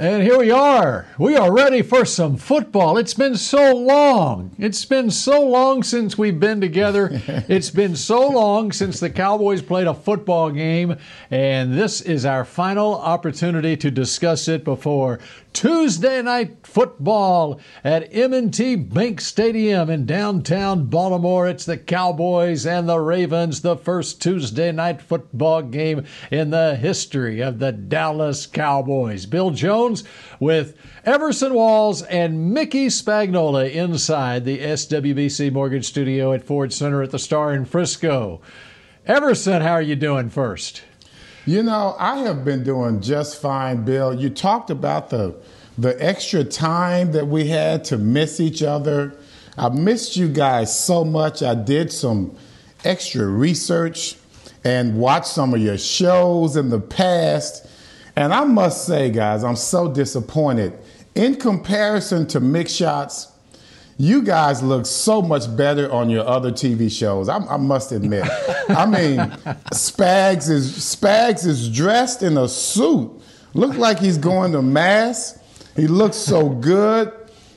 And here we are. We are ready for some football. It's been so long. It's been so long since we've been together. it's been so long since the Cowboys played a football game. And this is our final opportunity to discuss it before Tuesday night football at M&T Bank Stadium in downtown Baltimore. It's the Cowboys and the Ravens, the first Tuesday night football game in the history of the Dallas Cowboys. Bill Jones with Everson Walls and Mickey Spagnola inside the SWBC Mortgage Studio at Ford Center at the Star in Frisco. Everson, how are you doing first? You know, I have been doing just fine, Bill. You talked about the the extra time that we had to miss each other. I missed you guys so much. I did some extra research and watched some of your shows in the past. And I must say, guys, I'm so disappointed. In comparison to Mick Shots, you guys look so much better on your other TV shows. I, I must admit. I mean, Spags is Spags is dressed in a suit. Look like he's going to mass. He looks so good.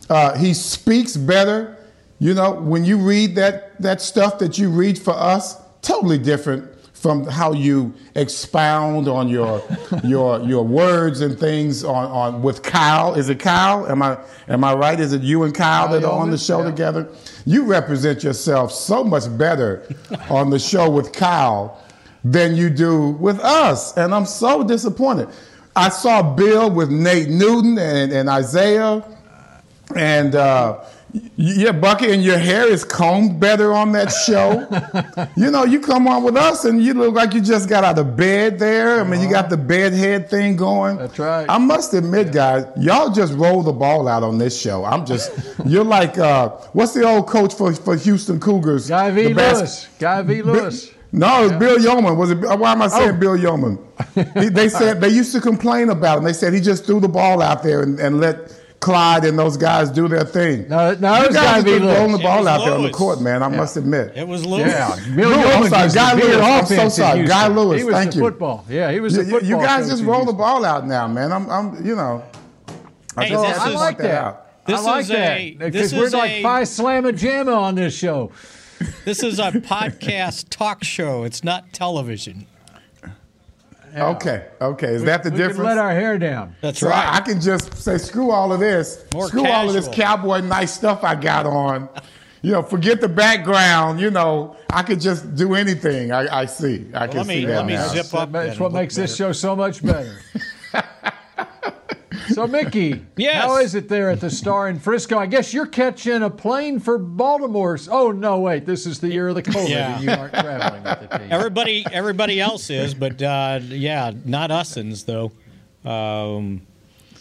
Uh, he speaks better. You know, when you read that that stuff that you read for us, totally different from how you expound on your your your words and things on, on with Kyle. Is it Kyle? Am I am I right? Is it you and Kyle, Kyle that are on the show yeah. together? You represent yourself so much better on the show with Kyle than you do with us, and I'm so disappointed. I saw Bill with Nate Newton and, and Isaiah, and. Uh, yeah, Bucky, and your hair is combed better on that show. you know, you come on with us and you look like you just got out of bed there. I mean, you got the bed head thing going. That's right. I must admit, guys, y'all just roll the ball out on this show. I'm just, you're like, uh, what's the old coach for, for Houston Cougars? Guy V. Lewis. Guy V. Lewis. No, it's yeah. Bill Yeoman. Was it? Why am I saying oh. Bill Yeoman? He, they said they used to complain about him. They said he just threw the ball out there and, and let Clyde and those guys do their thing. No, no, you guys have been rolling the ball out there on the court, man. I yeah. must admit. It was Lewis. Yeah, Bill no, I'm sorry, Guy Lewis. I'm so sorry, Guy Lewis. He was thank the you. Football. Yeah, he was the football. You guys just roll the ball out now, man. I'm, I'm you know. I, hey, I like that. that this I like that because we're like a, Phi Slamma Jamma on this show. This is a podcast talk show. It's not television. Yeah. Okay, okay. Is we, that the we difference? Can let our hair down. That's so right. I, I, can just say, screw all of this. More screw casual. all of this cowboy nice stuff I got on. you know, forget the background. You know, I could just do anything. I, I see. I well, can let me, see that Let me now. zip up. That's what makes better. this show so much better. So, Mickey, yes. how is it there at the Star in Frisco? I guess you're catching a plane for Baltimore. Oh no, wait, this is the year of the COVID, yeah. and you aren't traveling with the team. Everybody, everybody else is, but uh, yeah, not usins though. Um,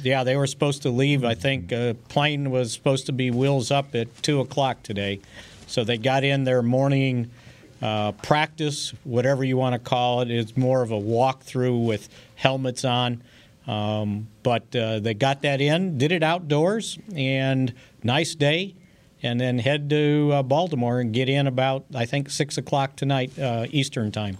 yeah, they were supposed to leave. I think a plane was supposed to be wheels up at two o'clock today, so they got in their morning uh, practice, whatever you want to call it. It's more of a walkthrough with helmets on. Um, but uh, they got that in, did it outdoors, and nice day. And then head to uh, Baltimore and get in about I think six o'clock tonight uh, Eastern time.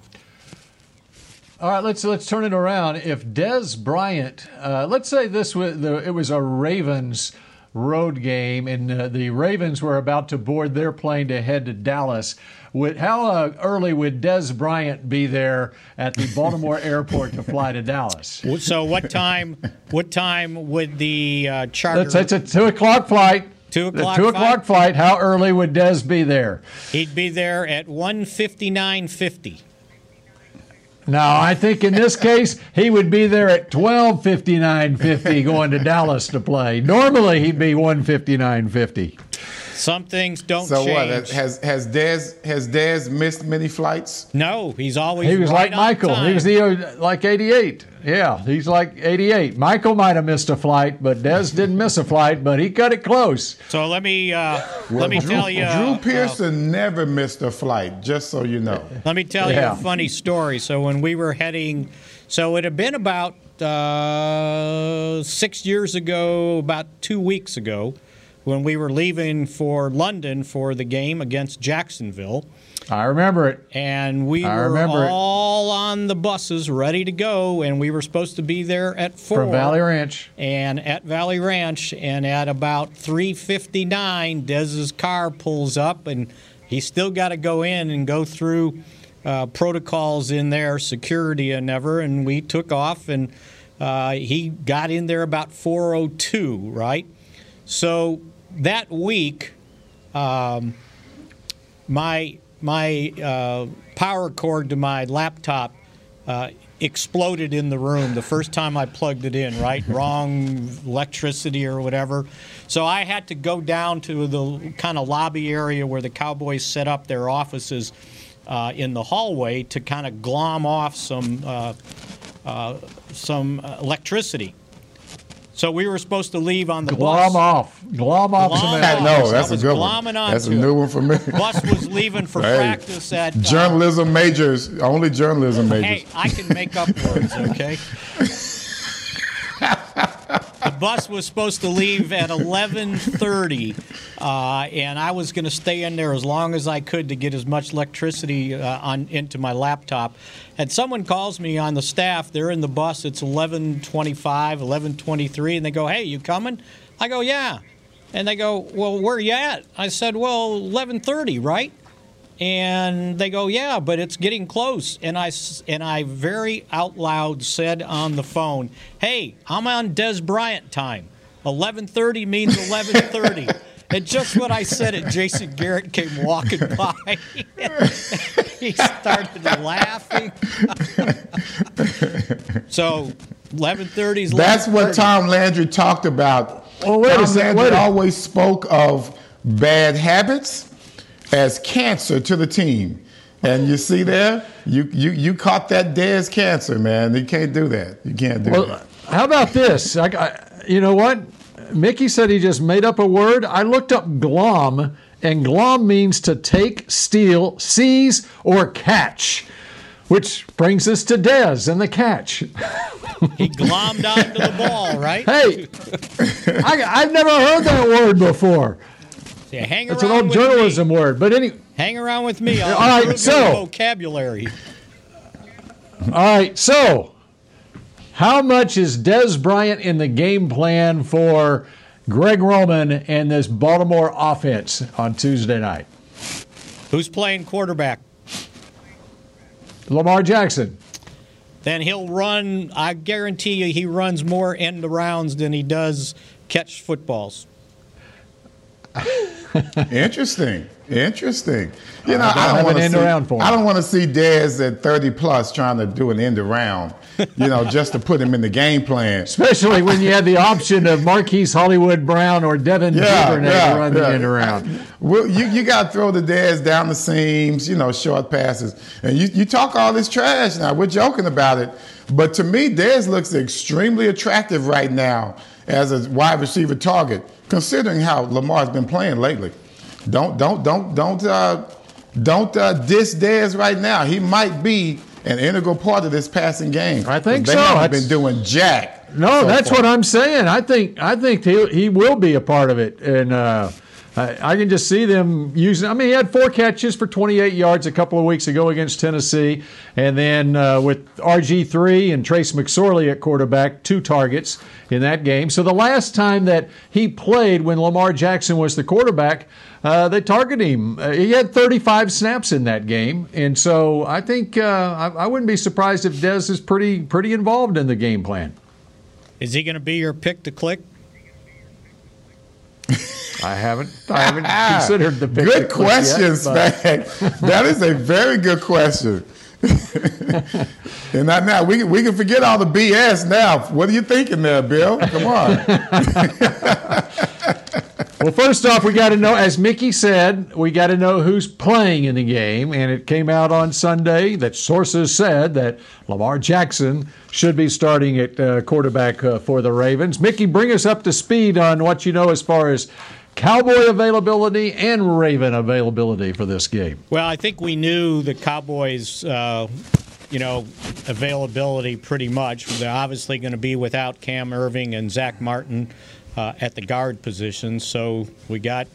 All right, let's let's turn it around. If Dez Bryant, uh, let's say this was the, it was a Ravens road game, and uh, the Ravens were about to board their plane to head to Dallas. Would, how uh, early would Dez Bryant be there at the Baltimore airport to fly to Dallas? So what time? What time would the uh, charter? It's, it's a two o'clock flight. Two o'clock. The two o'clock flight. How early would Dez be there? He'd be there at one fifty nine fifty. Now, I think in this case, he would be there at 12:59:50 going to Dallas to play. Normally, he'd be 159:50. Some things don't So change. what? Has has Dez has Dez missed many flights? no, he's always He was right like on Michael. He was the uh, like 88. Yeah, he's like 88. Michael might have missed a flight, but Dez didn't miss a flight, but he cut it close. So let me uh, let me Drew, tell you. Drew uh, Pearson never missed a flight. Just so you know. Let me tell Yeah. you a funny story. So when we were heading, so it had been about uh, six years ago, about two weeks ago, when we were leaving for London for the game against Jacksonville, I remember it. and we I were remember it. all on the buses ready to go, and we were supposed to be there at four From Valley Ranch. and at Valley Ranch, and at about 3:59, Dez's car pulls up, and he's still got to go in and go through uh, protocols in there, security and ever, and we took off, and uh, he got in there about 4:02, right? So that week, um, my my uh, power cord to my laptop uh, exploded in the room the first time I plugged it in. Right, wrong electricity or whatever. So I had to go down to the kind of lobby area where the Cowboys set up their offices uh, in the hallway to kind of glom off some uh, uh, some electricity. So we were supposed to leave on the Glom bus. off. Glom off some Glom off. no, that's a was good one. That's a new it. one for me. Bus was leaving for Hey, practice at uh, Journalism majors, only journalism majors. Hey, I can make up words, okay? bus was supposed to leave at 11:30, uh, and I was going to stay in there as long as I could to get as much electricity uh, on into my laptop. And someone calls me on the staff. They're in the bus. It's 11:25, 11:23, and they go, "Hey, you coming?" I go, "Yeah." And they go, "Well, where you at?" I said, "Well, 11:30, right?" And they go, yeah, but it's getting close. And I s- and I very out loud said on the phone, "Hey, I'm on Dez Bryant time. 11:30 means 11:30." and just when I said it, Jason Garrett came walking by. he started laughing. so 11:30 is That's what Tom Landry talked about. Well, wait a Tom second, Landry wait always spoke of bad habits as cancer to the team. And you see there, you you you caught that Dez cancer, man. You can't do that. You can't do Well, that. how about this? I, I, you know what? Mickey said he just made up a word. I looked up glom, and glom means to take, steal, seize, or catch. Which brings us to Dez and the catch. He glommed onto the ball, right? Hey, I, I've never heard that word before. Yeah, hang It's an old with me. journalism word. But any, Hang around with me. I'll All right, so- vocabulary. all right. So, how much is Dez Bryant in the game plan for Greg Roman and this Baltimore offense on Tuesday night? Who's playing quarterback? Lamar Jackson. Then he'll run. I guarantee you, he runs more end rounds than he does catch footballs. Interesting. Interesting. You know, I don't want to end see. around for him. I don't want to see Dez at 30 plus trying to do an end around. You know, just to put him in the game plan. Especially when you had the option of Marquise Hollywood Brown or Devin Yeah, Duvernay yeah, to run the end around. Well, you, you got to throw the dads down the seams, you know, short passes. And you, you talk all this trash now. We're joking about it. But to me, Dez looks extremely attractive right now as a wide receiver target, considering how Lamar's been playing lately. Don't don't don't don't uh, don't uh, diss Dez right now. He might be an integral part of this passing game. I think they so. haven't That's- been doing jack. No, so that's far. what I'm saying. I think I think he he will be a part of it, and uh, I, I can just see them using. I mean, he had four catches for 28 yards a couple of weeks ago against Tennessee, and then uh, with RG three and Trace McSorley at quarterback, two targets in that game. So the last time that he played, when Lamar Jackson was the quarterback, uh, they targeted him. Uh, he had 35 snaps in that game, and so I think uh, I, I wouldn't be surprised if Dez is pretty pretty involved in the game plan. Is he going to be your pick to click? I haven't. I haven't ah, considered the Good yet, question, Spag. that is a very good question. and not now we can we can forget all the BS now. What are you thinking there, Bill? Come on. well, first off, we got to know, as Mickey said, we got to know who's playing in the game. And it came out on Sunday that sources said that Lamar Jackson should be starting at uh, quarterback uh, for the Ravens. Mickey, bring us up to speed on what you know as far as Cowboy availability and Raven availability for this game. Well, I think we knew the Cowboys. Uh, you know, availability pretty much. They're obviously going to be without Cam Erving and Zack Martin uh, at the guard position. So we got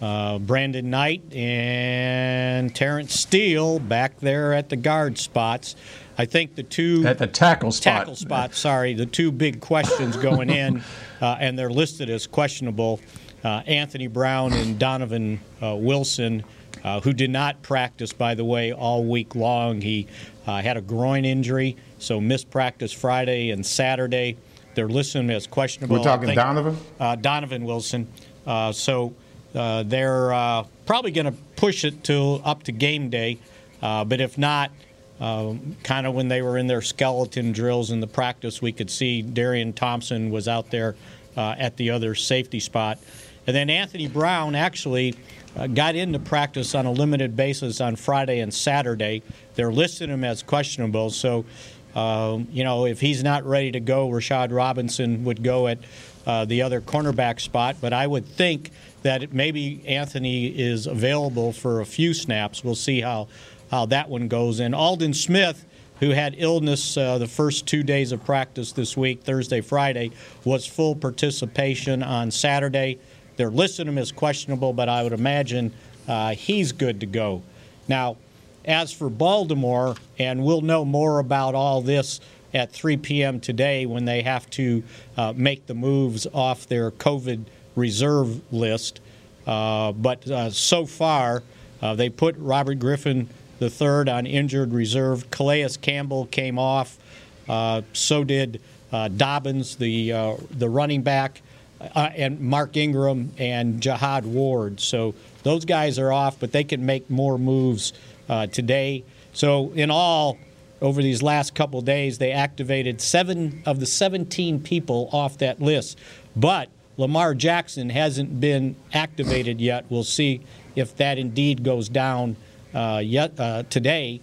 uh, Brandon Knight and Terence Steele back there at the guard spots. I think the two at the tackle spot. Tackle spot. Sorry, the two big questions going in, uh, and they're listed as questionable. Uh, Anthony Brown and Donovan uh, Wilson, uh, who did not practice, by the way, all week long. He had a groin injury, so missed practice Friday and Saturday. They're listed as questionable. We're talking think, Donovan? Uh, Donovan Wilson. Uh, so uh, they're uh, probably going to push it to up to game day. Uh, but if not, um, kind of when they were in their skeleton drills in the practice, we could see Darian Thompson was out there uh, at the other safety spot. And then Anthony Brown actually got into practice on a limited basis on Friday and Saturday. They're listing him as questionable. So um, you know, if he's not ready to go, Rashard Robinson would go at uh, the other cornerback spot. But I would think that maybe Anthony is available for a few snaps. We'll see how, how that one goes. And Aldon Smith, who had illness uh, the first two days of practice this week, Thursday, Friday, was full participation on Saturday. They're listing him as questionable, but I would imagine uh, he's good to go. Now, as for Baltimore, and we'll know more about all this at 3 p.m. today when they have to uh, make the moves off their COVID reserve list. Uh, but uh, so far, uh, they put Robert Griffin III on injured reserve. Calais Campbell came off. Uh, so did uh, Dobbins, the the running back, and Mark Ingram and Jihad Ward. So those guys are off, but they can make more moves uh, today. So, in all, over these last couple days, they activated seven of the 17 people off that list. But Lamar Jackson hasn't been activated yet. We'll see if that indeed goes down uh, yet uh, today.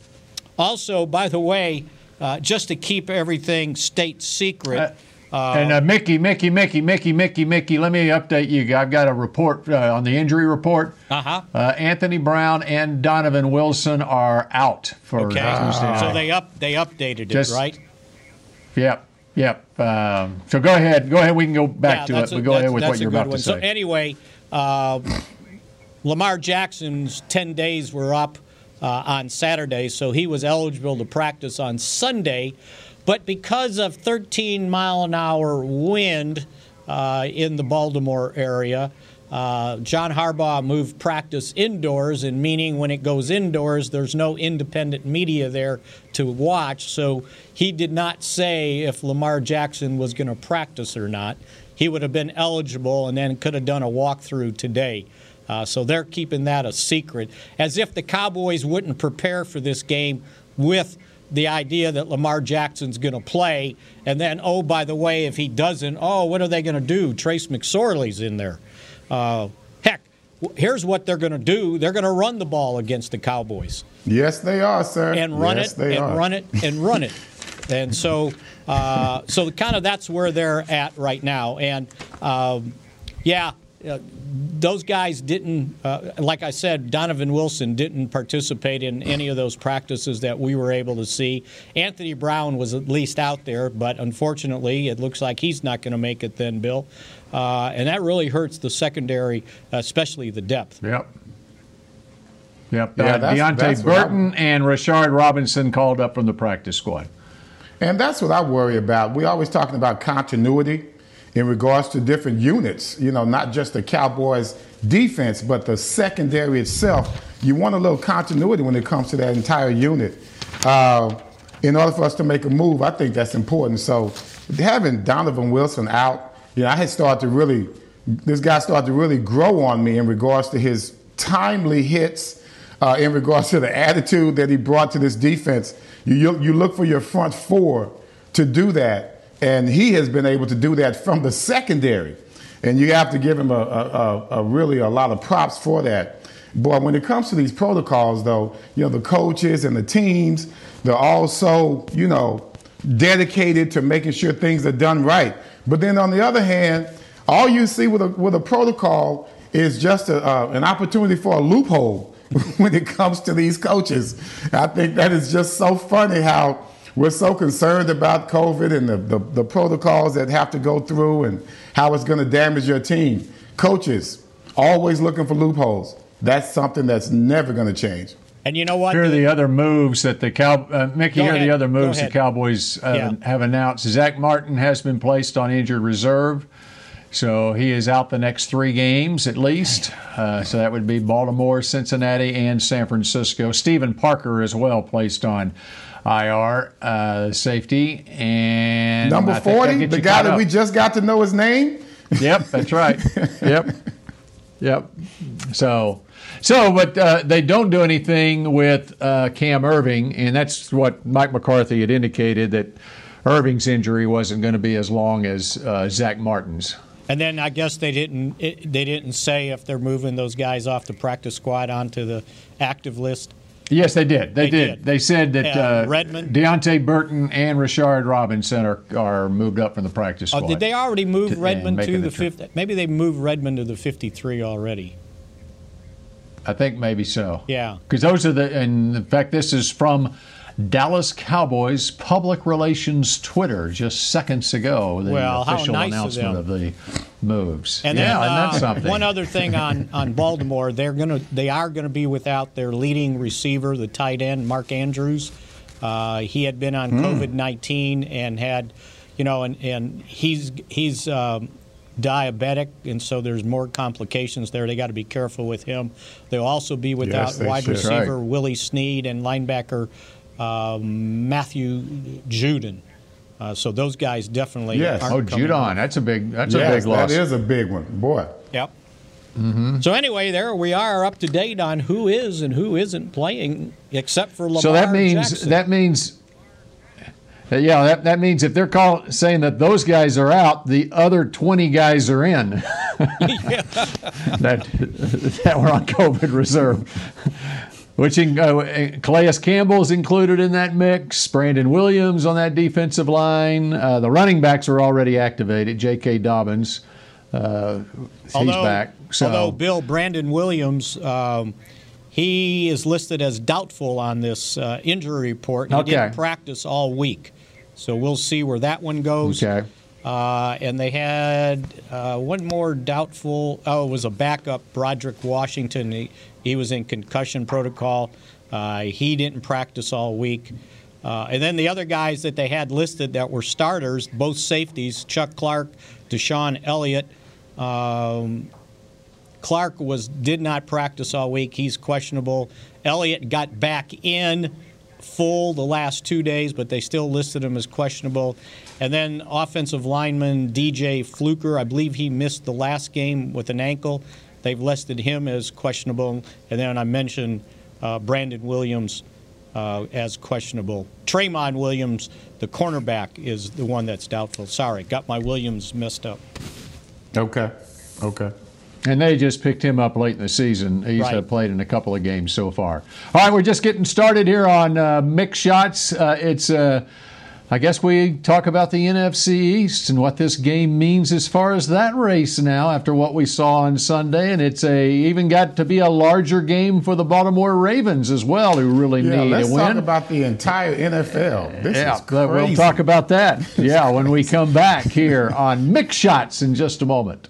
Also, by the way, uh, just to keep everything state secret. Uh, and uh, Mickey, Mickey, Mickey, Mickey, Mickey, Mickey, let me update you. I've got a report uh, on the injury report. Uh-huh. Uh, Anthony Brown and Donovan Wilson are out for okay. Tuesday night. So they up they updated Just, it, right? Yep. Yep. Um, so go ahead. Go ahead. We can go back yeah, to it. We go ahead with what you're about one. to say. So anyway, uh, Lamar Jackson's 10 days were up uh, on Saturday, so he was eligible to practice on Sunday. But because of 13 mile an hour wind uh, in the Baltimore area, uh, John Harbaugh moved practice indoors, and meaning when it goes indoors, there's no independent media there to watch. So he did not say if Lamar Jackson was going to practice or not. He would have been eligible and then could have done a walkthrough today. Uh, so they're keeping that a secret, as if the Cowboys wouldn't prepare for this game with the idea that Lamar Jackson's going to play, and then, oh, by the way, if he doesn't, oh, what are they going to do? Trace McSorley's in there. Uh, heck, here's what they're going to do they're going to run the ball against the Cowboys. Yes, they are, sir. And run yes, it, and are. run it, and run it. and so, uh, so kind of that's where they're at right now. And um, yeah, uh, those guys didn't, uh, like I said, Donovan Wilson didn't participate in any of those practices that we were able to see. Anthony Brown was at least out there, but unfortunately, it looks like he's not going to make it then, Bill. Uh, and that really hurts the secondary, especially the depth. Yep. Yep. Yeah, uh, Deante that's Burton and Rashard Robinson called up from the practice squad. And that's what I worry about. We're always talking about continuity in regards to different units, you know, not just the Cowboys defense, but the secondary itself. You want a little continuity when it comes to that entire unit. Uh, in order for us to make a move, I think that's important. So having Donovan Wilson out, you know, I had started to really, this guy started to really grow on me in regards to his timely hits, uh, in regards to the attitude that he brought to this defense. You, you, you look for your front four to do that and he has been able to do that from the secondary. and you have to give him a, a, a, really a lot of props for that. Boy, when it comes to these protocols, though, you know the coaches and the teams, they're also, you know dedicated to making sure things are done right. But then on the other hand, all you see with a with a protocol is just a, uh, an opportunity for a loophole when it comes to these coaches. I think that is just so funny how we're so concerned about COVID and the, the, the protocols that have to go through and how it's going to damage your team. Coaches, always looking for loopholes. That's something that's never going to change. And you know what? Here are the other moves that the Cow uh, Mickey. Here are the other moves the Cowboys uh, yeah. have announced. Zack Martin has been placed on injured reserve, so he is out the next three games at least. Uh, so that would be Baltimore, Cincinnati, and San Francisco. Steven Parker as well placed on IR uh, safety and number forty, the guy that we just got to know his name. Yep, that's right. yep, yep. So. So, but uh, they don't do anything with uh, Cam Erving, and that's what Mike McCarthy had indicated that Erving's injury wasn't going to be as long as uh, Zack Martin's. And then I guess they didn't it, they didn't say if they're moving those guys off the practice squad onto the active list. Yes, they did. They, they did. did. They said that uh, Redmond, Deante Burton, and Rashard Robinson are, are moved up from the practice squad. Oh, did they already move to, Redmond to the, the fifth? Maybe they moved Redmond to the fifty-three already. I think maybe so. Yeah. Because those are the, and in fact, this is from Dallas Cowboys public relations Twitter just seconds ago. The well, official nice announcement of, of, the moves. And yeah, then, and that's uh, something. One other thing on, on Baltimore, they're gonna they are gonna be without their leading receiver, the tight end Mark Andrews. Uh, he had been on Hmm. COVID nineteen and had, you know, and, and he's he's um, diabetic, and so there's more complications there. They got to be careful with him. They'll also be without Yes, wide should. receiver Right. Willie Snead and linebacker um, Matthew Judon. Uh, so those guys definitely Yes. oh, Judon, that's a big that's a big loss. that is a big one, boy. Yep. So anyway, there we are up to date on who is and who isn't playing, except for Lamar so that means Jackson. that means yeah that, that means if they're call, saying that those guys are out the other 20 guys are in that that were on covid reserve which in, uh, Calais Campbell's included in that mix. Brandon Williams on that defensive line. Uh, the running backs are already activated. J.K. Dobbins, uh, he's although, back. So although Bill Brandon Williams, um, he is listed as doubtful on this uh, injury report. He Okay. didn't practice all week, so we'll see where that one goes. okay. Uh, and they had uh, one more doubtful. Oh, it was a backup, Broderick Washington. He, he was in concussion protocol. Uh, he didn't practice all week. Uh, and then the other guys that they had listed that were starters, both safeties, Chuck Clark, DeShon Elliott. Um, Clark was did not practice all week. He's questionable. Elliott got back in full the last two days, but they still listed him as questionable. And then offensive lineman DJ Fluker, I believe he missed the last game with an ankle. They've listed him as questionable. And then I mentioned uh, Brandon Williams uh, as questionable. Tramon Williams, the cornerback, is the one that's doubtful. Sorry, got my Williams messed up. Okay. Okay. And they just picked him up late in the season. He's uh, played in a couple of games so far. All right, we're just getting started here on uh, Mick Shots. Uh, it's, uh, I guess we talk about the NFC East and what this game means as far as that race now after what we saw on Sunday. And it's a even got to be a larger game for the Baltimore Ravens as well, who really Yeah, need let's a win. talk about the entire NFL. This yeah, we'll talk about that. Yeah, when we come back here on Mick Shots in just a moment.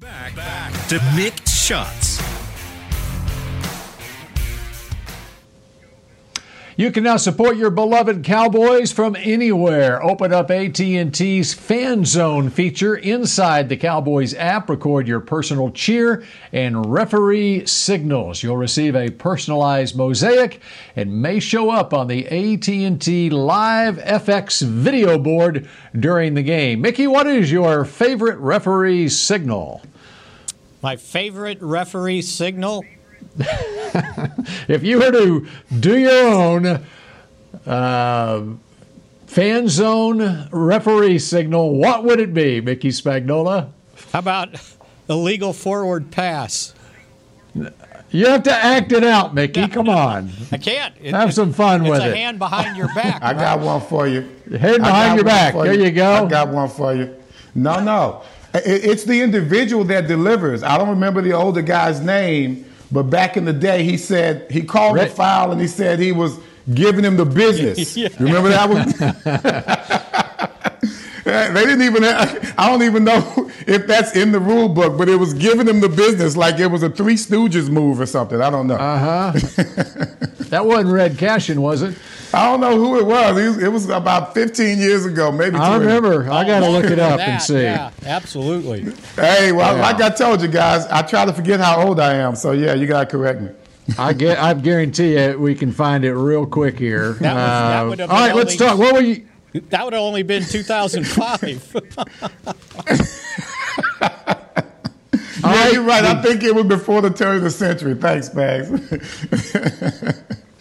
Back, back to Mick Shots. You can now support your beloved Cowboys from anywhere. Open up AT&T's Fan Zone feature inside the Cowboys app. Record your personal cheer and referee signals. You'll receive a personalized mosaic and may show up on the AT&T Live FX video board during the game. Mickey, what is your favorite referee signal? My favorite referee signal if you were to do your own uh, fan zone referee signal, what would it be, Mickey Spagnola? How about illegal forward pass? You have to act it out, Mickey. Come on. I can't. It, have some fun it's with a it. hand behind your back. I got one for you. Head I behind your back. for There you go. I got one for you. No, no. It- It's the individual that delivers. I don't remember the older guy's name, but back in the day, he said he called the Rick- foul and he said he was giving him the business. Yeah. Remember that one? they didn't even. Have, I don't even know if that's in the rule book, but it was giving him the business like it was a Three Stooges move or something. I don't know. Uh huh. that wasn't Red Cashion, was it? I don't know who it was. It was, about 15 years ago, maybe. I 20. remember. I got to look it up that, and see. Yeah, absolutely. Hey, well, Yeah. like I told you guys, I try to forget how old I am. So yeah, you gotta correct me. I get. I guarantee you, we can find it real quick here. That was- Uh, would all right, been let's talk. What were you? That would have only been 2005. Yeah, you're right. I think it was before the turn of the century. Thanks, Bags.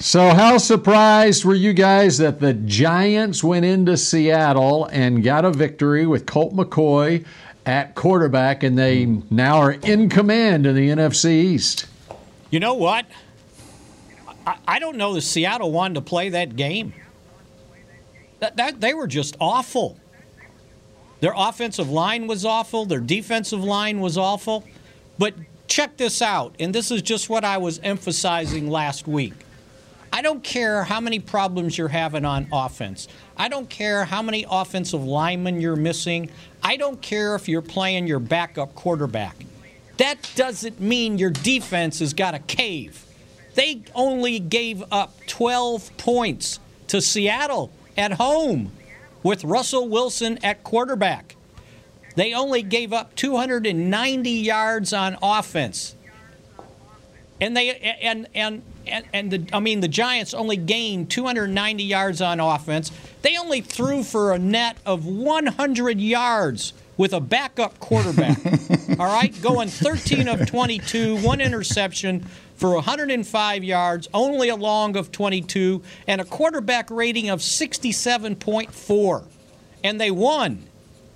So, how surprised were you guys that the Giants went into Seattle and got a victory with Colt McCoy at quarterback, and they now are in command in the NFC East? you know what? I, I don't know that Seattle wanted to play that game. That, that they were just awful. Their offensive line was awful. Their defensive line was awful. But check this out, and this is just what I was emphasizing last week. I don't care how many problems you're having on offense. I don't care how many offensive linemen you're missing. I don't care if you're playing your backup quarterback. That doesn't mean your defense has got a cave. They only gave up 12 points to Seattle at home with Russell Wilson at quarterback. They only gave up 290 yards on offense. And they and and and, and the I mean the Giants only gained 290 yards on offense. They only threw for a net of 100 yards with a backup quarterback. all right, going 13 of 22, one interception for 105 yards, only a long of 22, and a quarterback rating of 67.4. And they won.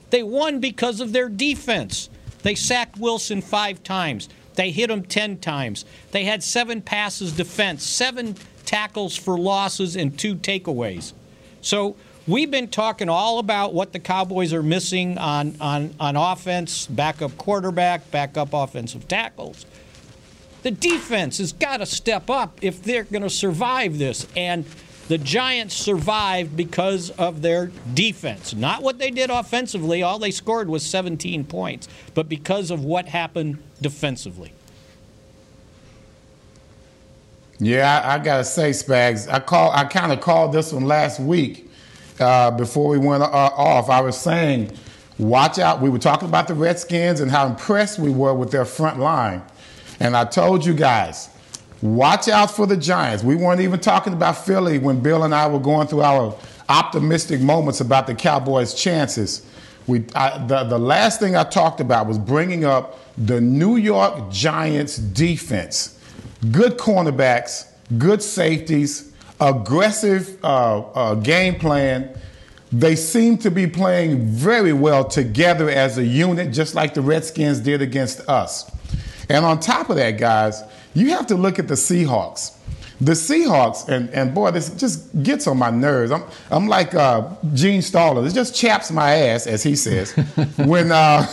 They won because of their defense. They sacked Wilson five times. They hit him 10 times. They had seven passes defense, seven tackles for losses, and two takeaways. So we've been talking all about what the Cowboys are missing on, on, on offense, backup quarterback, backup offensive tackles. The defense has got to step up if they're going to survive this. And the Giants survived because of their defense. Not what they did offensively. All they scored was 17 points, but because of what happened defensively. Yeah, I, I gotta say, Spags, I call I kind of called this one last week uh, before we went uh, off. I was saying, watch out. We were talking about the Redskins and how impressed we were with their front line, and I told you guys, watch out for the Giants. We weren't even talking about Philly when Bill and I were going through our optimistic moments about the Cowboys' chances. We, I, the, the last thing I talked about was bringing up the New York Giants defense. Good cornerbacks, good safeties, aggressive uh, uh, game plan. They seem to be playing very well together as a unit, just like the Redskins did against us. And on top of that, guys, you have to look at the Seahawks. The Seahawks, and, and boy, this just gets on my nerves. I'm, I'm like uh, Gene Stallings. It just chaps my ass, as he says, when, uh,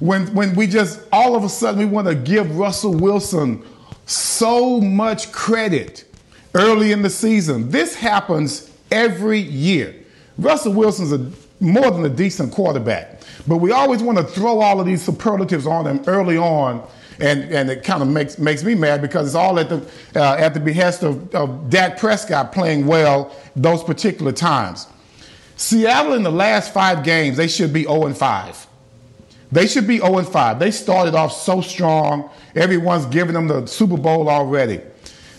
when, when we just all of a sudden we want to give Russell Wilson so much credit early in the season. This happens every year. Russell Wilson's a, more than a decent quarterback, but we always want to throw all of these superlatives on him early on and, and it kind of makes, makes me mad because it's all at the, uh, at the behest of, of Dak Prescott playing well those particular times. Seattle in the last five games, they should be 0 5. They should be 0 5. They started off so strong. Everyone's giving them the Super Bowl already.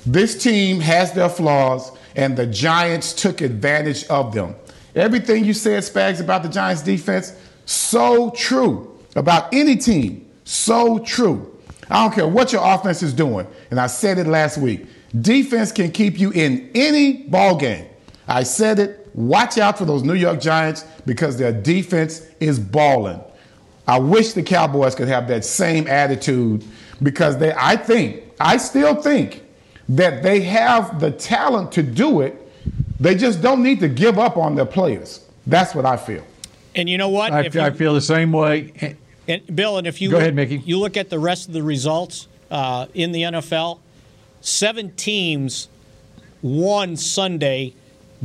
This team has their flaws, and the Giants took advantage of them. Everything you said, Spags, about the Giants defense, so true. About any team, so true. I don't care what your offense is doing. And I said it last week. Defense can keep you in any ball game. I said it. Watch out for those New York Giants because their defense is balling. I wish the Cowboys could have that same attitude because they I think, I still think that they have the talent to do it. They just don't need to give up on their players. That's what I feel. And you know what? I, I feel the same way. And Bill, and if you go look, ahead, Mickey, you look at the rest of the results uh, in the NFL. Seven teams won Sunday,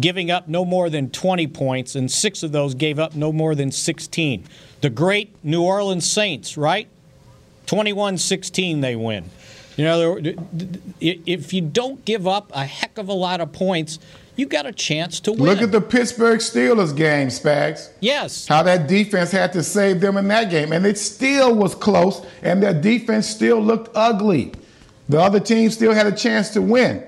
giving up no more than 20 points, and six of those gave up no more than 16. The great New Orleans Saints, right? 21 16 they win. You know, if you don't give up a heck of a lot of points, you got a chance to win. Look at the Pittsburgh Steelers game, Spags. Yes. How that defense had to save them in that game. And it still was close, and their defense still looked ugly. The other team still had a chance to win.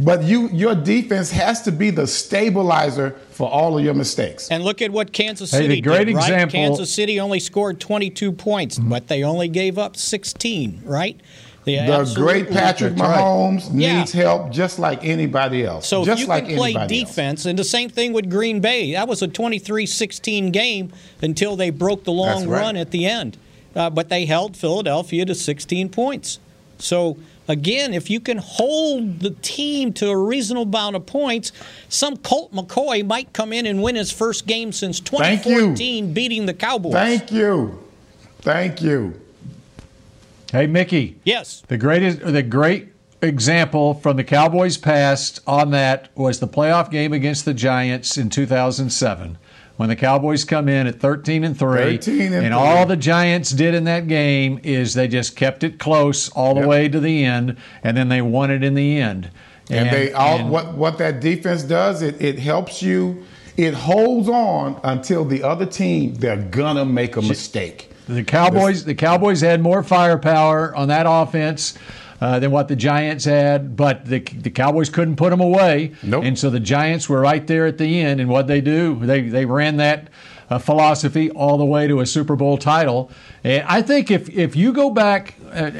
But you, your defense has to be the stabilizer for all of your mistakes. And look at what Kansas City hey, great did, right? Example. Kansas City only scored 22 points, mm-hmm. but they only gave up 16, right? The great Patrick Mahomes right. needs yeah. help just like anybody else. So just if you like can play defense, else. and the same thing with Green Bay. That was a 23-16 game until they broke the long right. run at the end. Uh, but they held Philadelphia to 16 points. So again, if you can hold the team to a reasonable amount of points, some Colt McCoy might come in and win his first game since 2014, beating the Cowboys. Thank you. Thank you. Hey, Mickey. Yes. The greatest, the great example from the Cowboys' past on that was the playoff game against the Giants in 2007 when the Cowboys come in at 13 and 3 13 and, and 3. all the Giants did in that game is they just kept it close all the yep. way to the end and then they won it in the end. And, and they all and, what what that defense does it it helps you it holds on until the other team they're gonna make a mistake. The Cowboys, the Cowboys had more firepower on that offense uh, than what the Giants had, but the the Cowboys couldn't put them away. Nope. And so the Giants were right there at the end. And what they do, they they ran that uh, philosophy all the way to a Super Bowl title. And I think if if you go back uh,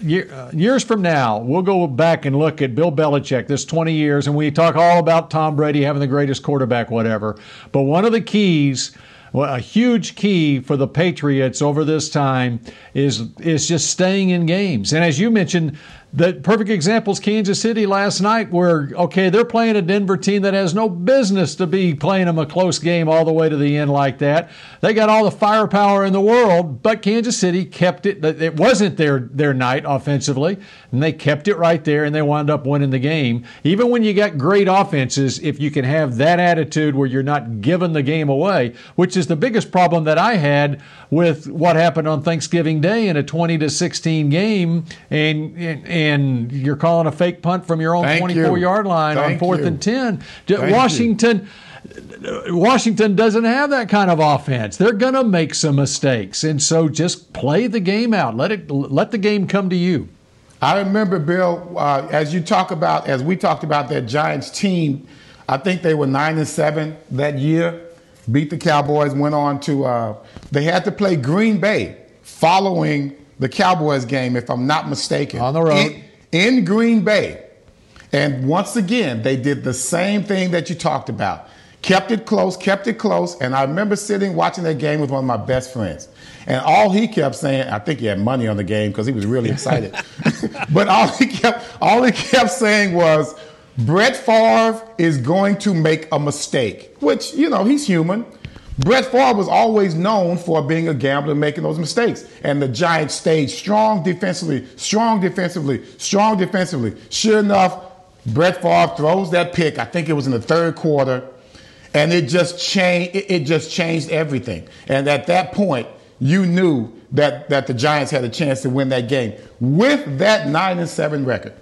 year, uh, years from now, we'll go back and look at Bill Belichick this 20 years, and we talk all about Tom Brady having the greatest quarterback, whatever. But one of the keys well, a huge key for the Patriots over this time is is just staying in games. And as you mentioned, the perfect example is Kansas City last night, where, okay, they're playing a Denver team that has no business to be playing them a close game all the way to the end like that. They got all the firepower in the world, but Kansas City kept it. It wasn't their, their night offensively, and they kept it right there, and they wound up winning the game. Even when you got great offenses, if you can have that attitude where you're not giving the game away, which is the biggest problem that I had with what happened on Thanksgiving Day in a 20 to 16 game, and, and and you're calling a fake punt from your own Thank 24 you. yard line on fourth you. and 10. J- Thank. Washington. Washington doesn't have that kind of offense. They're going to make some mistakes, and so just play the game out. Let it let the game come to you. I remember, Bill, uh, as you talk about, as we talked about that Giants team, I think they were nine and seven that year. Beat the Cowboys. Went on to uh, they had to play Green Bay following the Cowboys game, if I'm not mistaken, On the road. in, in Green Bay. And once again, they did the same thing that you talked about. Kept it close, kept it close. And I remember sitting watching that game with one of my best friends. And all he kept saying, I think he had money on the game because he was really excited. but all he kept all he kept saying was, Brett Favre is going to make a mistake. Which, you know, he's human. Brett Favre was always known for being a gambler and making those mistakes. And the Giants stayed strong defensively, strong defensively, strong defensively. Sure enough, Brett Favre throws that pick. I think it was in the third quarter, and it just changed. It, it just changed everything. And at that point, you knew that that the Giants had a chance to win that game with that nine and seven record.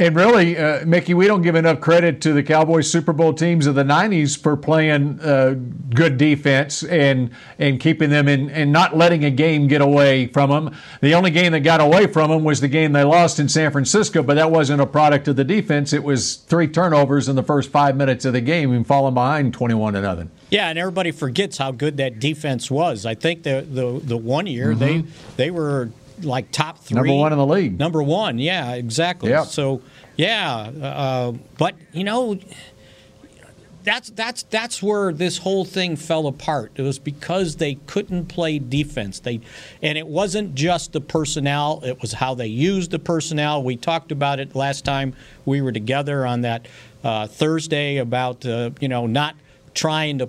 And really, uh, Mickey, we don't give enough credit to the Cowboys Super Bowl teams of the '90s for playing uh, good defense and and keeping them in and not letting a game get away from them. The only game that got away from them was the game they lost in San Francisco, but that wasn't a product of the defense. It was three turnovers in the first five minutes of the game and falling behind 21 to nothing. Yeah, and everybody forgets how good that defense was. I think the the, the one year they they were like top three. Number one in the league. Number one, yeah, exactly. Yep. So yeah, uh, but you know. That's that's that's where this whole thing fell apart. It was because they couldn't play defense. They, and it wasn't just the personnel. It was how they used the personnel. We talked about it last time we were together on that uh, Thursday about uh, you know not trying to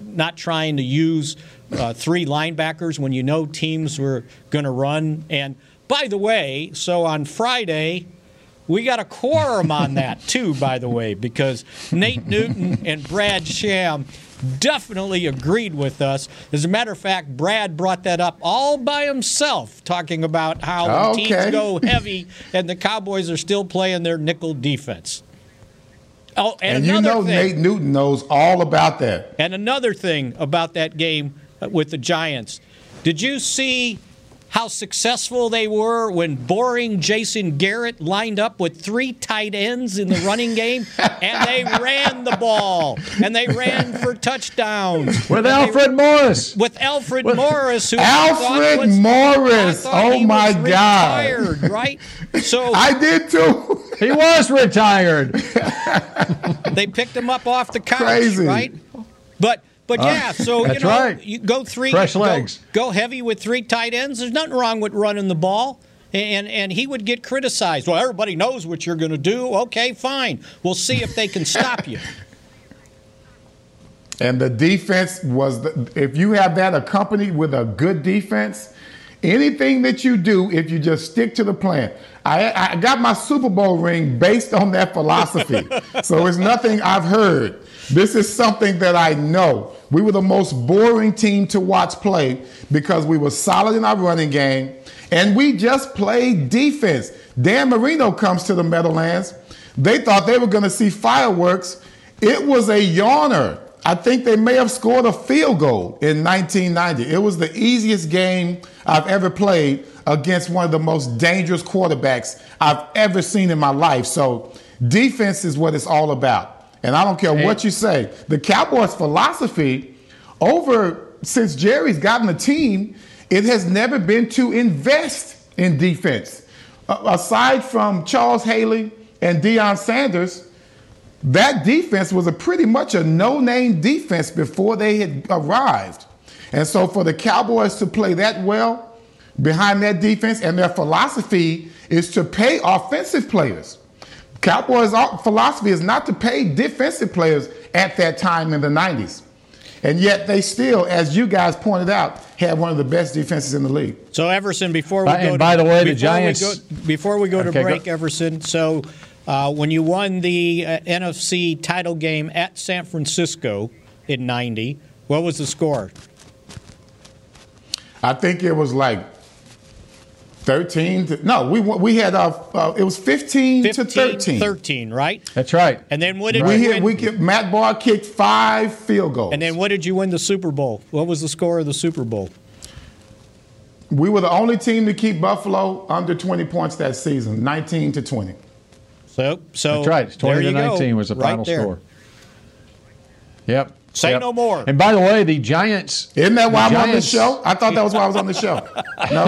not trying to use uh, three linebackers when you know teams were going to run. And by the way, so on Friday, we got a quorum on that too, by the way, because Nate Newton and Brad Sham definitely agreed with us. As a matter of fact, Brad brought that up all by himself, talking about how Okay. teams go heavy and the Cowboys are still playing their nickel defense. Oh, and, And, you know thing, Nate Newton knows all about that. and another thing about that game Uh, with the Giants, did you see how successful they were when boring Jason Garrett lined up with three tight ends in the running game and they ran the ball and they ran for touchdowns With they- Alfred Morris. with Alfred Morris, who Alfred was- Morris. Oh my God. retired, right? So I did too. He was retired. they picked him up off the couch, Crazy. right? But but yeah, so you know, right. you go three Fresh go- legs. Go, heavy with three tight ends. There's nothing wrong with running the ball. And and he would get criticized. Well, everybody knows what you're going to do. Okay, fine. We'll see if they can stop you. And the defense was, the, if you have that accompanied with a good defense, anything that you do, if you just stick to the plan. I, I got my Super Bowl ring based on that philosophy. so it's nothing I've heard. This is something that I know. We were the most boring team to watch play because we were solid in our running game and we just played defense. Dan Marino comes to the Meadowlands. They thought they were going to see fireworks. It was a yawner. I think they may have scored a field goal in 1990. It was the easiest game I've ever played against one of the most dangerous quarterbacks I've ever seen in my life. So, defense is what it's all about. And I don't care what you say. The Cowboys' philosophy over since Jerry's gotten the team, it has never been to invest in defense. A- aside from Charles Haley and Deion Sanders, that defense was a pretty much a no-name defense before they had arrived. And so for the Cowboys to play that well behind that defense and their philosophy is to pay offensive players. Cowboys' philosophy is not to pay defensive players at that time in the 90s. And yet they still, as you guys pointed out, had one of the best defenses in the league. So Everson, before we By- go, and to, by the way, the Giants- we go, before we go to Okay, go- break, Everson. So uh, when you won the uh, NFC title game at San Francisco in '90, what was the score? I think it was like 13 to, no we we had uh, uh it was 15, 15 to 13 13 right That's right. and then what did we you hit we get, Matt Bahr kicked five field goals and then what did you win the super bowl what was the score of the super bowl we were the only team to keep buffalo under 20 points that season 19 to 20 so so That's right. 20 to you go, 19 was the right final there. score. Yep. Say Yep. no more. And by the way, the Giants. isn't that why i'm on this show i thought that was why i was on the show no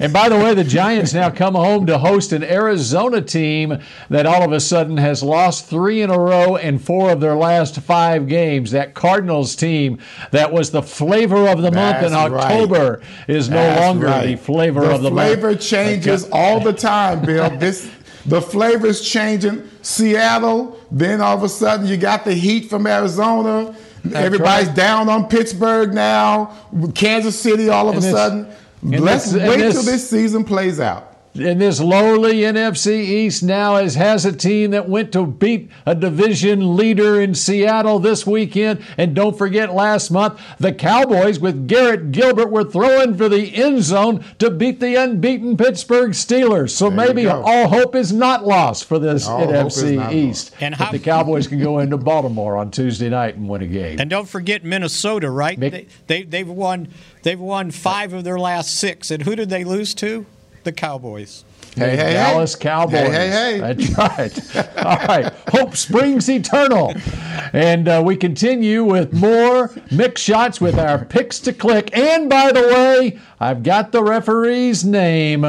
And by the way, the Giants now come home to host an Arizona team that all of a sudden has lost three in a row and four of their last five games. That Cardinals team that was the flavor of the month in That's right. October is no That's longer right. the flavor of the of the flavor month. changes all the time, Bill. This the flavor's changing. Seattle, then all of a sudden you got the heat from Arizona. Everybody's right. down on Pittsburgh now. Kansas City, all of And a this- sudden. Let's wait this- till this season plays out. And this lowly NFC East now is, has a team that went to beat a division leader in Seattle this weekend. And don't forget, last month, the Cowboys with Garrett Gilbert were throwing for the end zone to beat the unbeaten Pittsburgh Steelers. So There maybe all hope is not lost for this All NFC not East. And how- the Cowboys can go into Baltimore on Tuesday night and win a game. And don't forget Minnesota, right? Mick- They, they they've won they've won five of their last six. And who did they lose to? The Cowboys. Hey, hey, Dallas hey. Cowboys. Hey, hey, hey. That's right. All right. Hope springs eternal. And uh, we continue with more Mick Shots with our picks to click. And by the way, I've got the referee's name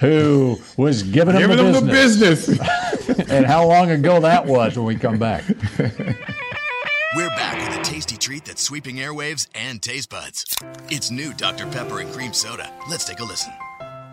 who was giving him the them business. the business. and how long ago that was when we come back. We're back with a tasty treat that's sweeping airwaves and taste buds. It's new Dr. Pepper and Cream Soda. Let's take a listen.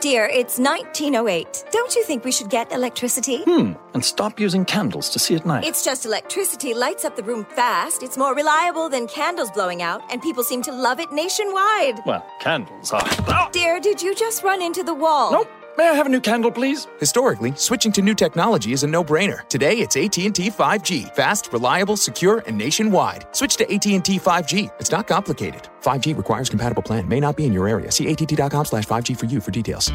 Dear, it's 1908. Don't you think we should get electricity? Hmm, and stop using candles to see at night. It's just electricity lights up the room fast. It's more reliable than candles blowing out, and people seem to love it nationwide. well, candles are. Ah! Dear, did you just run into the wall? Nope. May I have a new candle, please? Historically, switching to new technology is a no-brainer. Today, it's AT&T 5G. Fast, reliable, secure, and nationwide. Switch to AT&T 5G. It's not complicated. 5G requires compatible plan. May not be in your area. See att.com slash 5G for you for details.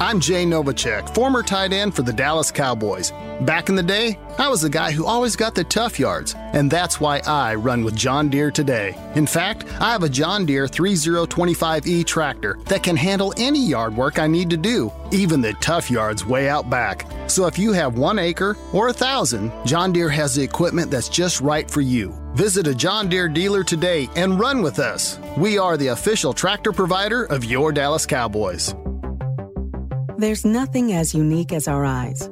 I'm Jay Novacek, former tight end for the Dallas Cowboys. Back in the day, I was the guy who always got the tough yards, and that's why I run with John Deere today. In fact, I have a John Deere 3025E tractor that can handle any yard work I need to do, even the tough yards way out back. So if you have one acre or a thousand, John Deere has the equipment that's just right for you. Visit a John Deere dealer today and run with us. We are the official tractor provider of your Dallas Cowboys. There's nothing as unique as our eyes,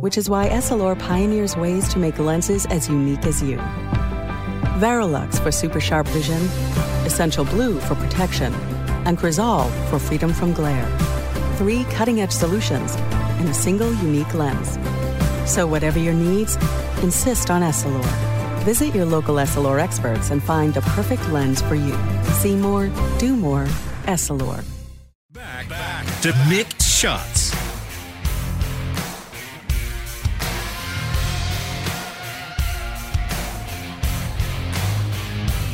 which is why Essilor pioneers ways to make lenses as unique as you. Varilux for super sharp vision, Essential Blue for protection, and Crizal for freedom from glare. Three cutting edge solutions in a single unique lens. So, whatever your needs, insist on Essilor. Visit your local Essilor experts and find the perfect lens for you. See more, do more, Essilor. Back, back to Mick Shots.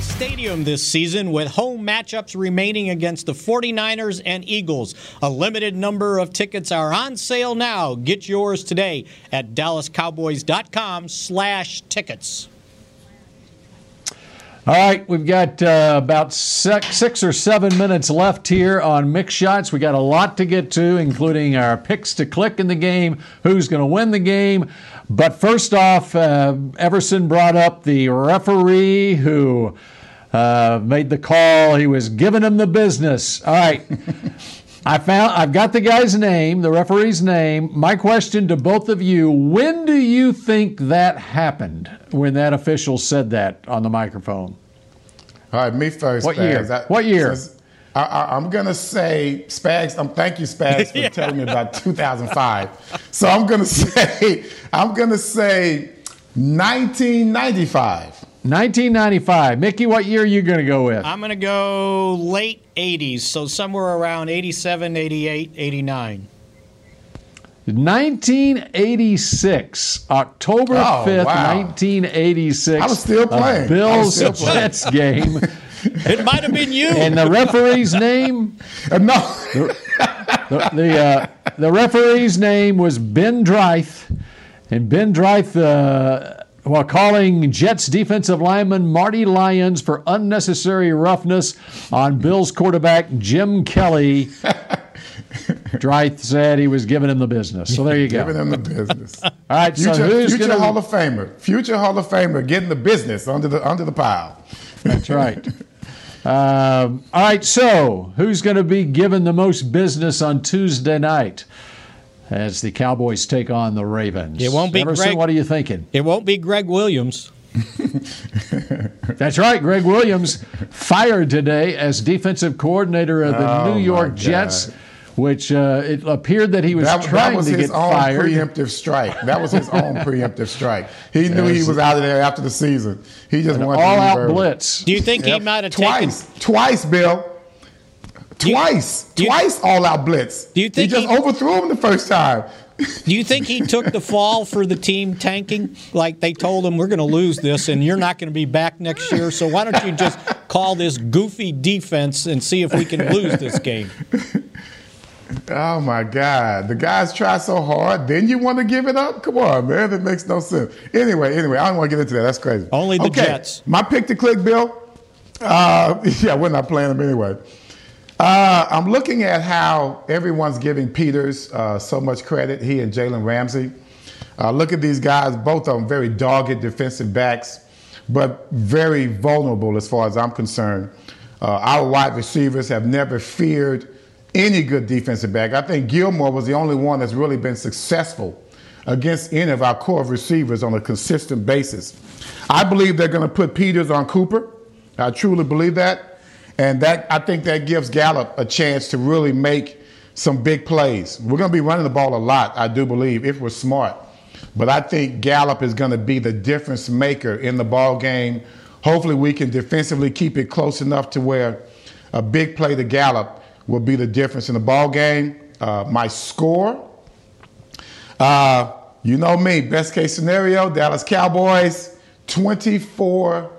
Stadium this season with home matchups remaining against the 49ers and Eagles. A limited number of tickets are on sale now. Get yours today at dallascowboys.com slash tickets. All right, we've got uh, about six, six or seven minutes left here on Mick Shots. We got a lot to get to, including our picks to click in the game, who's going to win the game. But first off, uh, Everson brought up the referee who uh, made the call. He was giving him the business. All right. I found I've got the guy's name, the referee's name. My question to both of you, when do you think that happened when that official said that on the microphone? All right, me first. What Spags. year? I- What year? I, I, I'm gonna say Spags. Um, thank you, Spags, for telling me about 2005. So I'm gonna say I'm gonna say 1995. 1995. Mickey, what year are you going to go with? I'm going to go late 80s, so somewhere around 87, 88, 89. 1986, October Oh, 5th, wow. 1986. I was still playing. Bills still playing. Jets game. It might have been you. and the referee's name? Uh, no. The, the, uh, the referee's name was Ben Dreith. And Ben Dreith, uh, while calling Jets defensive lineman Marty Lyons for unnecessary roughness on Bills quarterback Jim Kelly, Dreith said he was giving him the business. So there you go. Giving him the business. All right, so future, who's future gonna- Hall of Famer, future Hall of Famer, getting the business under the under the pile. That's right. Um, all right, so who's going to be given the most business on Tuesday night as the Cowboys take on the Ravens? It won't be Everson, Greg- what are you thinking? It won't be Gregg Williams. That's right. Gregg Williams fired today as defensive coordinator of the Oh, New York Jets, which uh, it appeared that he was that, that trying was to his get own fired. preemptive strike. That was his own preemptive strike. He knew he was out of there after the season. He just An wanted to all-out early. blitz. Do you think he might have taken- twice, twice, Bill? Twice, twice all-out blitz. Do you think he just he- overthrew him the first time? Do you think he took the fall for the team tanking? Like they told him, we're going to lose this and you're not going to be back next year. So why don't you just call this goofy defense and see if we can lose this game? Oh my God! The guys try so hard, then you want to give it up? Come on, man! That makes no sense. Anyway, anyway, I don't want to get into that. That's crazy. Only the okay. Jets. My pick to click, Bill. Uh, yeah, we're not playing them anyway. Uh, I'm looking at how everyone's giving Peters uh, so much credit. He and Jalen Ramsey. Uh, look at these guys, both of them very dogged defensive backs, but very vulnerable as far as I'm concerned. Uh, our wide receivers have never feared any good defensive back. I think Gilmore was the only one that's really been successful against any of our core receivers on a consistent basis. I believe they're going to put Peters on Cooper. I truly believe that. And that I think that gives Gallup a chance to really make some big plays. We're going to be running the ball a lot, I do believe, if we're smart. But I think Gallup is going to be the difference maker in the ball game. Hopefully, we can defensively keep it close enough to where a big play to Gallup will be the difference in the ball game. Uh, my score, uh, you know me, best case scenario, Dallas Cowboys, 24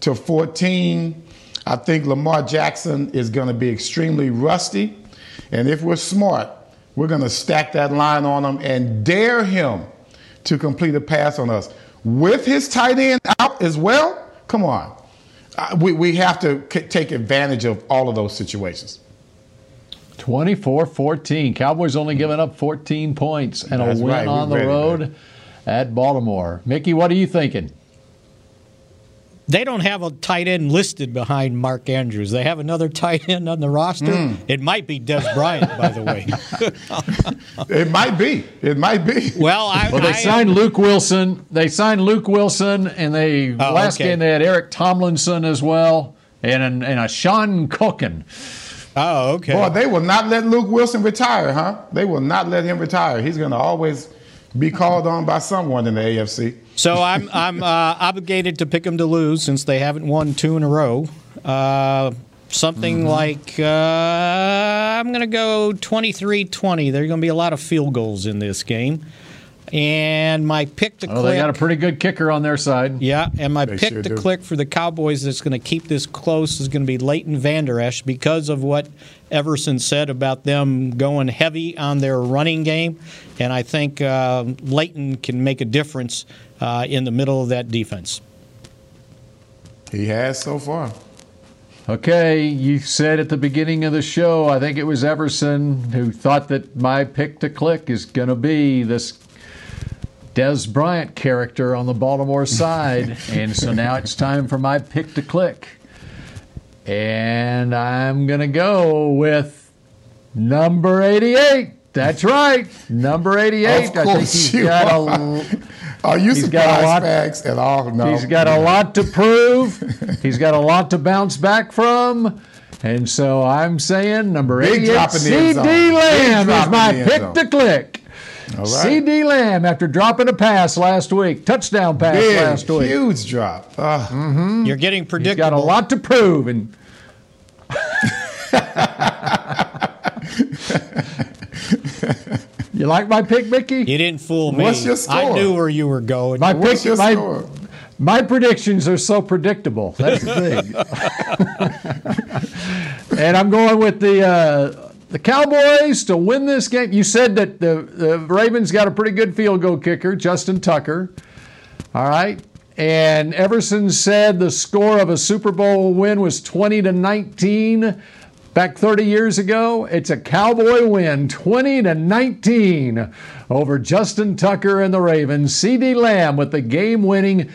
to 14. I think Lamar Jackson is going to be extremely rusty. And if we're smart, we're going to stack that line on him and dare him to complete a pass on us. With his tight end out as well, come on. Uh, we, we have to take advantage of all of those situations. 24 14. Cowboys only giving up 14 points and That's a win right. on the We're ready, road at Baltimore. Mickey, what are you thinking? They don't have a tight end listed behind Mark Andrews. They have another tight end on the roster. Mm. It might be Dez Bryant, by the way. It might be. It might be. Well, I, Well, they I- signed Luke Willson. They signed Luke Willson, and they Oh, last okay. game they had Eric Tomlinson as well, and and a Sean Culkin. Oh, okay. Boy, they will not let Luke Willson retire, huh? They will not let him retire. He's going to always be called on by someone in the AFC. So I'm I'm uh, obligated to pick them to lose since they haven't won two in a row. Uh, something Mm-hmm. like uh, I'm going to go 23-20. There are going to be a lot of field goals in this game. And my pick to Oh, click. they got a pretty good kicker on their side. Yeah, and my They pick sure to do. click for the Cowboys that's going to keep this close is going to be Leighton Vander Esch because of what Everson said about them going heavy on their running game. And I think uh, Leighton can make a difference uh, in the middle of that defense. He has so far. Okay, you said at the beginning of the show, I think it was Everson who thought that my pick to click is going to be this Dez Bryant character on the Baltimore side. and so now it's time for my pick to click. And I'm going to go with number 88. That's right, number 88. Of I think course he's you got are. a Are you He's got a surprised, lot- Spags, at all? No. He's got a lot to prove. He's got a lot to bounce back from. And so I'm saying number Big 88, drop in the end CeeDee zone. Lamb drop is my pick zone. to click. All right. CeeDee Lamb, after dropping a pass last week, touchdown pass Big, last week. huge drop. Ah. You're getting He's predictable. got a lot to prove, and you like my pick, Mickey? You didn't fool me. What's your score? I knew where you were going. My What's pick, your my, score? my predictions are so predictable. That's the thing. and I'm going with the uh, the Cowboys to win this game. You said that the, the Ravens got a pretty good field goal kicker, Justin Tucker. All right. And Everson said the score of a Super Bowl win was 20 to 19 back 30 years ago. It's a Cowboy win, 20 to 19 over Justin Tucker and the Ravens. CeeDee Lamb with the game winning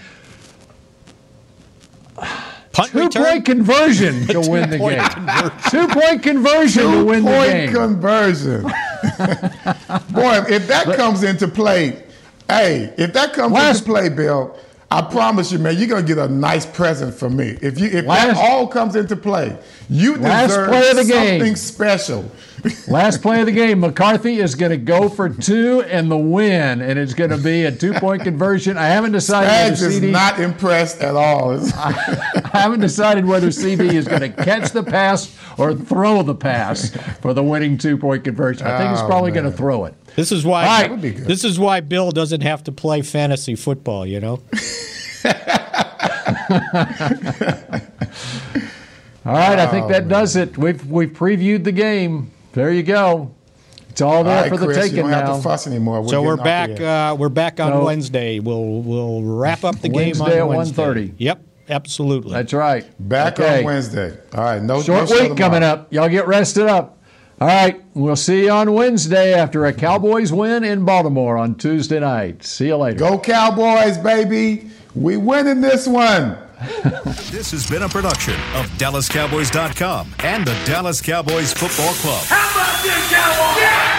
Punt two return? point conversion to win the Two-point game. conversion. Two point conversion to win the game. Two-point conversion. Boy, if that comes into play, hey, if that comes Last- into play, Bill, I promise you, man, you're gonna get a nice present from me. If you if Last- that all comes into play, you Last deserve play of the game. something special. Last play of the game, McCarthy is going to go for two and the win, and it's going to be a two-point conversion. I haven't decided whether Spags is CeeDee. not impressed at all. I haven't decided whether CeeDee is going to catch the pass or throw the pass for the winning two-point conversion. I think he's Oh, probably going to throw it. This is why. All right. That would be good. This is why Bill doesn't have to play fantasy football. You know. All right, I think Oh, that does it. We've we've previewed the game. There you go. It's all All there right, for the Chris, you taking don't have now. to fuss anymore. so we're back. Uh, we're back on No. Wednesday. We'll we'll wrap up the game on Wednesday on at Wednesday. 1:30. Yep, absolutely. That's right. back Okay. on Wednesday. All right, no Short no week coming up. Y'all get rested up. All right, we'll see you on Wednesday after a Cowboys win in Baltimore on Tuesday night. See you later. Go Cowboys, baby! We win in this one. This has been a production of DallasCowboys.com and the Dallas Cowboys Football Club. How about this, Cowboys? Yeah!